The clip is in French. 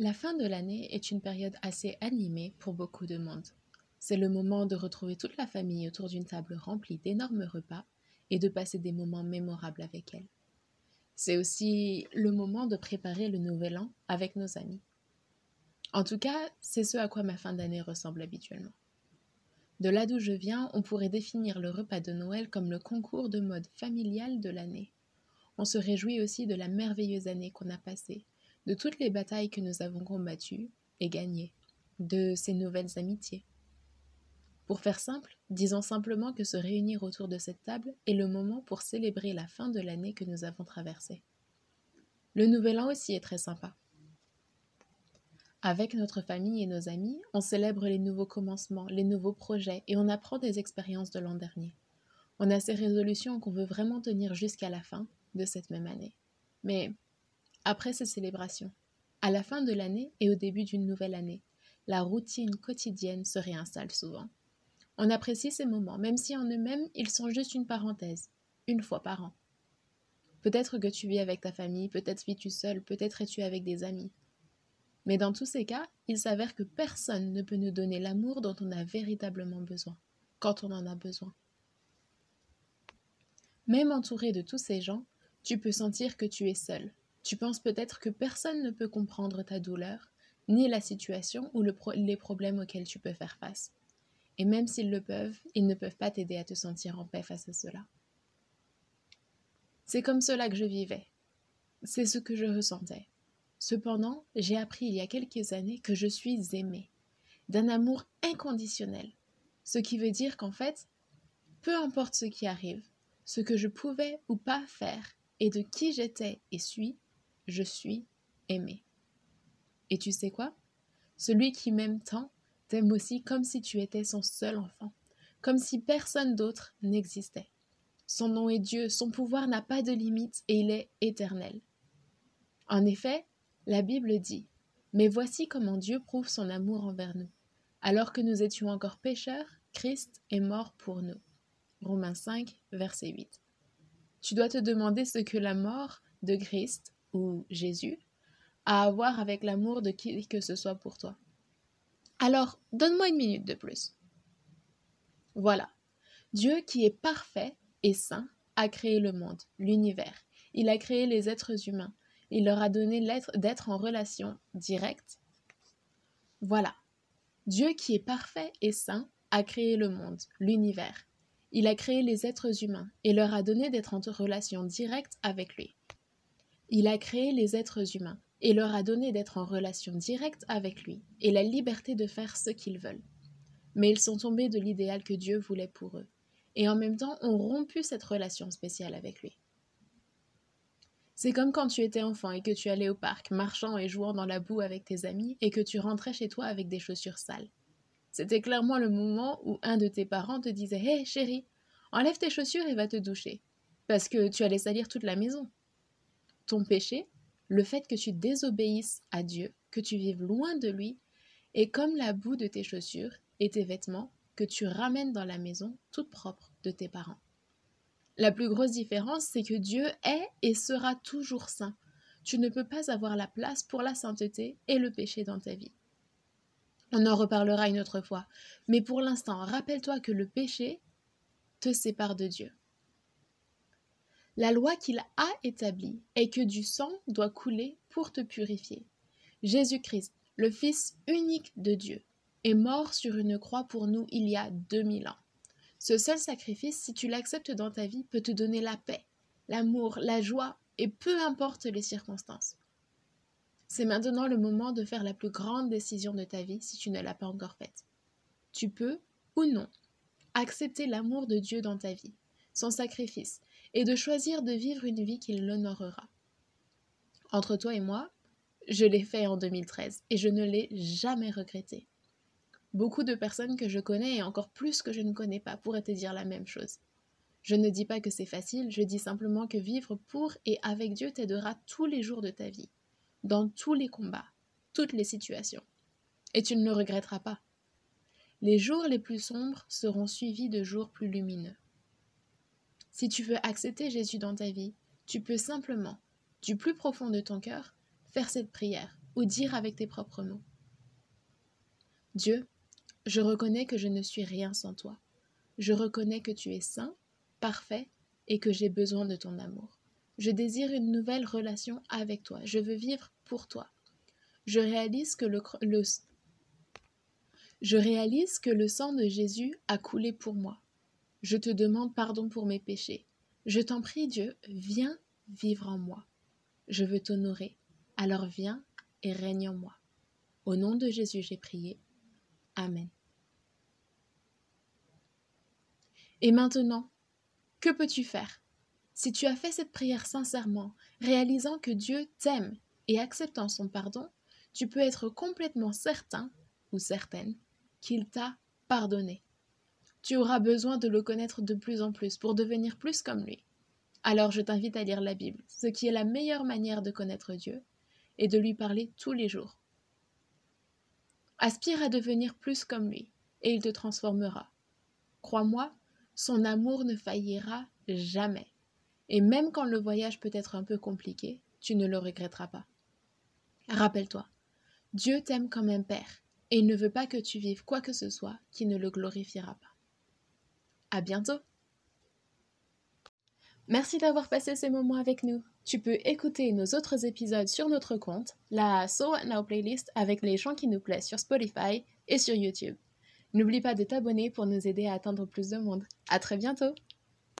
La fin de l'année est une période assez animée pour beaucoup de monde. C'est le moment de retrouver toute la famille autour d'une table remplie d'énormes repas et de passer des moments mémorables avec elle. C'est aussi le moment de préparer le nouvel an avec nos amis. En tout cas, c'est ce à quoi ma fin d'année ressemble habituellement. De là d'où je viens, on pourrait définir le repas de Noël comme le concours de mode familial de l'année. On se réjouit aussi de la merveilleuse année qu'on a passée, de toutes les batailles que nous avons combattues et gagnées, de ces nouvelles amitiés. Pour faire simple, disons simplement que se réunir autour de cette table est le moment pour célébrer la fin de l'année que nous avons traversée. Le nouvel an aussi est très sympa. Avec notre famille et nos amis, on célèbre les nouveaux commencements, les nouveaux projets et on apprend des expériences de l'an dernier. On a ces résolutions qu'on veut vraiment tenir jusqu'à la fin de cette même année. Mais après ces célébrations, à la fin de l'année et au début d'une nouvelle année, la routine quotidienne se réinstalle souvent. On apprécie ces moments, même si en eux-mêmes, ils sont juste une parenthèse, une fois par an. Peut-être que tu vis avec ta famille, peut-être vis-tu seul, peut-être es-tu avec des amis. Mais dans tous ces cas, il s'avère que personne ne peut nous donner l'amour dont on a véritablement besoin, quand on en a besoin. Même entouré de tous ces gens, tu peux sentir que tu es seul. Tu penses peut-être que personne ne peut comprendre ta douleur, ni la situation ou les problèmes auxquels tu peux faire face. Et même s'ils le peuvent, ils ne peuvent pas t'aider à te sentir en paix face à cela. C'est comme cela que je vivais. C'est ce que je ressentais. Cependant, j'ai appris il y a quelques années que je suis aimée, d'un amour inconditionnel. Ce qui veut dire qu'en fait, peu importe ce qui arrive, ce que je pouvais ou pas faire, et de qui j'étais et suis, je suis aimée. Et tu sais quoi? Celui qui m'aime tant t'aime aussi comme si tu étais son seul enfant, comme si personne d'autre n'existait. Son nom est Dieu, son pouvoir n'a pas de limite et il est éternel. En effet, la Bible dit Mais voici comment Dieu prouve son amour envers nous. Alors que nous étions encore pécheurs, Christ est mort pour nous. Romains 5, verset 8. Tu dois te demander ce que la mort de Christ, ou Jésus, à voir avec l'amour de qui que ce soit pour toi. Alors, donne-moi une minute de plus. Voilà. Dieu qui est parfait et saint a créé le monde, l'univers. Il a créé les êtres humains. Il leur a donné l'être d'être en relation directe. Voilà. Dieu qui est parfait et saint a créé le monde, l'univers. Il a créé les êtres humains et leur a donné d'être en relation directe avec lui. Il a créé les êtres humains et leur a donné d'être en relation directe avec lui et la liberté de faire ce qu'ils veulent. Mais ils sont tombés de l'idéal que Dieu voulait pour eux, et en même temps ont rompu cette relation spéciale avec lui. C'est comme quand tu étais enfant et que tu allais au parc, marchant et jouant dans la boue avec tes amis, et que tu rentrais chez toi avec des chaussures sales. C'était clairement le moment où un de tes parents te disait Hé chérie, enlève tes chaussures et va te doucher, parce que tu allais salir toute la maison. Ton péché, le fait que tu désobéisses à Dieu, que tu vives loin de lui, est comme la boue de tes chaussures et tes vêtements que tu ramènes dans la maison toute propre de tes parents. La plus grosse différence, c'est que Dieu est et sera toujours saint. Tu ne peux pas avoir la place pour la sainteté et le péché dans ta vie. On en reparlera une autre fois, mais pour l'instant, rappelle-toi que le péché te sépare de Dieu. La loi qu'il a établie est que du sang doit couler pour te purifier. Jésus-Christ, le Fils unique de Dieu, est mort sur une croix pour nous il y a 2000 ans. Ce seul sacrifice, si tu l'acceptes dans ta vie, peut te donner la paix, l'amour, la joie, et peu importe les circonstances. C'est maintenant le moment de faire la plus grande décision de ta vie si tu ne l'as pas encore faite. Tu peux, ou non, accepter l'amour de Dieu dans ta vie, son sacrifice, et de choisir de vivre une vie qui l'honorera. Entre toi et moi, je l'ai fait en 2013 et je ne l'ai jamais regretté. Beaucoup de personnes que je connais et encore plus que je ne connais pas pourraient te dire la même chose. Je ne dis pas que c'est facile, je dis simplement que vivre pour et avec Dieu t'aidera tous les jours de ta vie, dans tous les combats, toutes les situations. Et tu ne le regretteras pas. Les jours les plus sombres seront suivis de jours plus lumineux. Si tu veux accepter Jésus dans ta vie, tu peux simplement, du plus profond de ton cœur, faire cette prière ou dire avec tes propres mots. Dieu, je reconnais que je ne suis rien sans toi. Je reconnais que tu es saint, parfait et que j'ai besoin de ton amour. Je désire une nouvelle relation avec toi. Je veux vivre pour toi. Je réalise que le, je réalise que le sang de Jésus a coulé pour moi. Je te demande pardon pour mes péchés. Je t'en prie, Dieu, viens vivre en moi. Je veux t'honorer. Alors viens et règne en moi. Au nom de Jésus, j'ai prié. Amen. Et maintenant, que peux-tu faire? Si tu as fait cette prière sincèrement, réalisant que Dieu t'aime et acceptant son pardon, tu peux être complètement certain ou certaine qu'il t'a pardonné. Tu auras besoin de le connaître de plus en plus pour devenir plus comme lui. Alors je t'invite à lire la Bible, ce qui est la meilleure manière de connaître Dieu, et de lui parler tous les jours. Aspire à devenir plus comme lui, et il te transformera. Crois-moi, son amour ne faillira jamais. Et même quand le voyage peut être un peu compliqué, tu ne le regretteras pas. Rappelle-toi, Dieu t'aime comme un père, et il ne veut pas que tu vives quoi que ce soit qui ne le glorifiera pas. À bientôt! Merci d'avoir passé ces moments avec nous. Tu peux écouter nos autres épisodes sur notre compte, la So Now playlist avec les chants qui nous plaisent sur Spotify et sur YouTube. N'oublie pas de t'abonner pour nous aider à atteindre plus de monde. À très bientôt!